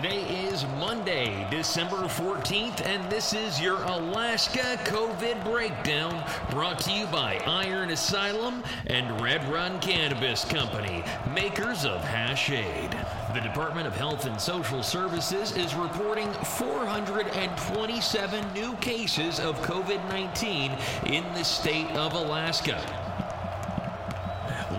Today is Monday, December 14th, and this is your Alaska COVID Breakdown brought to you by Iron Asylum and Red Run Cannabis Company, makers of Hashade. The Department of Health and Social Services is reporting 427 new cases of COVID 19 in the state of Alaska.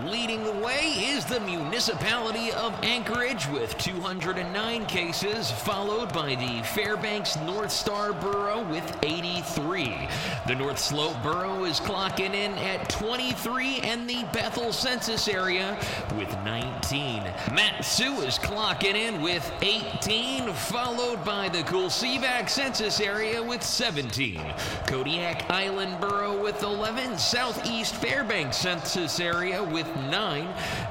Leading the way is the municipality of Anchorage with 209 cases, followed by the Fairbanks North Star Borough with 83. The North Slope Borough is clocking in at 23, and the Bethel census area with 19. Mat-Su is clocking in with 18, followed by the Kusilvak census area with 17. Kodiak Island Borough with 11, Southeast Fairbanks census area with 9,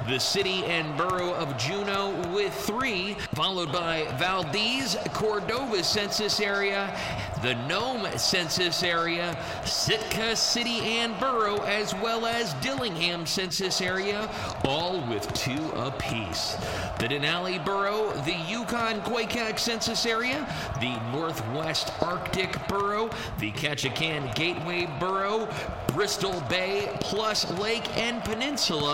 the city and borough of Juneau with 3, followed by Valdez, Cordova census area, the Nome census area, Sitka city and borough, as well as Dillingham census area, all with 2 apiece. The Denali borough, the Yukon Koyukuk census area, the Northwest Arctic borough, the Ketchikan Gateway borough, Bristol Bay, plus Lake and Peninsula,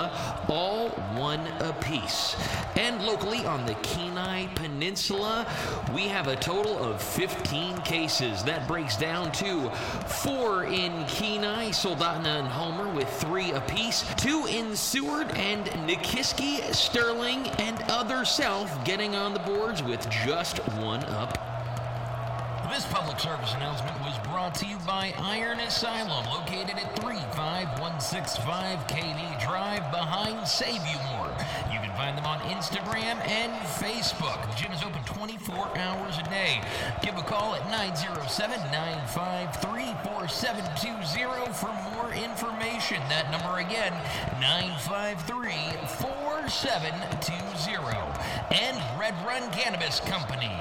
all one apiece. And locally on the Kenai Peninsula, we have a total of 15 cases. That breaks down to four in Kenai, Soldotna and Homer with three apiece, two in Seward and Nikiski, Sterling, and Other South getting on the boards with just one up. This public service announcement was brought to you by Iron Asylum, located at 35165 KD Drive behind Save You More. You can find them on Instagram and Facebook. The gym is open 24 hours a day. Give a call at 907 953 4720 for more information. That number again, 953 4720. And Red Run Cannabis Company.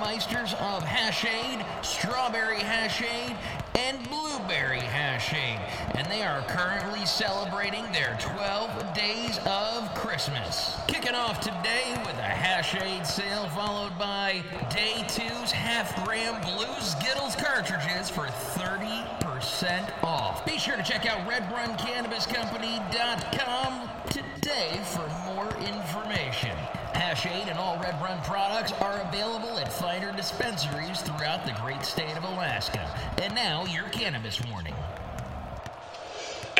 Brewmeisters of Hashade, Strawberry Hashade, and Blueberry Hashade. And they are currently celebrating their 12 days of Christmas. Kicking off today with a Hashade sale, followed by Day 2's half gram Blue Skittles cartridges for 30% off. Be sure to check out RedRunCannabisCompany.com today for more information. Hashade and all Red Run products are available at finer dispensaries throughout the great state of Alaska. And now, your cannabis warning.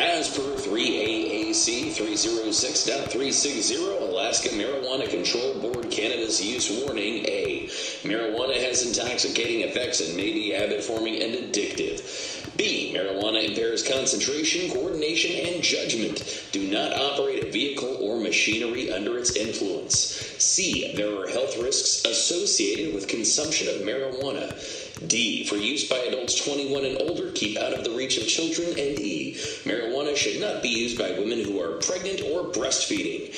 As per 3AAC 306.360, Alaska Marijuana Control Board Cannabis Use Warning A. Marijuana has intoxicating effects and may be habit forming and addictive. B. Marijuana impairs concentration, coordination, and judgment. Do not operate a vehicle or machinery under its influence. C. There are health risks associated with consumption of marijuana. D. For use by adults 21 and older, keep out of the reach of children. And E. Marijuana should not be used by women who are pregnant or breastfeeding.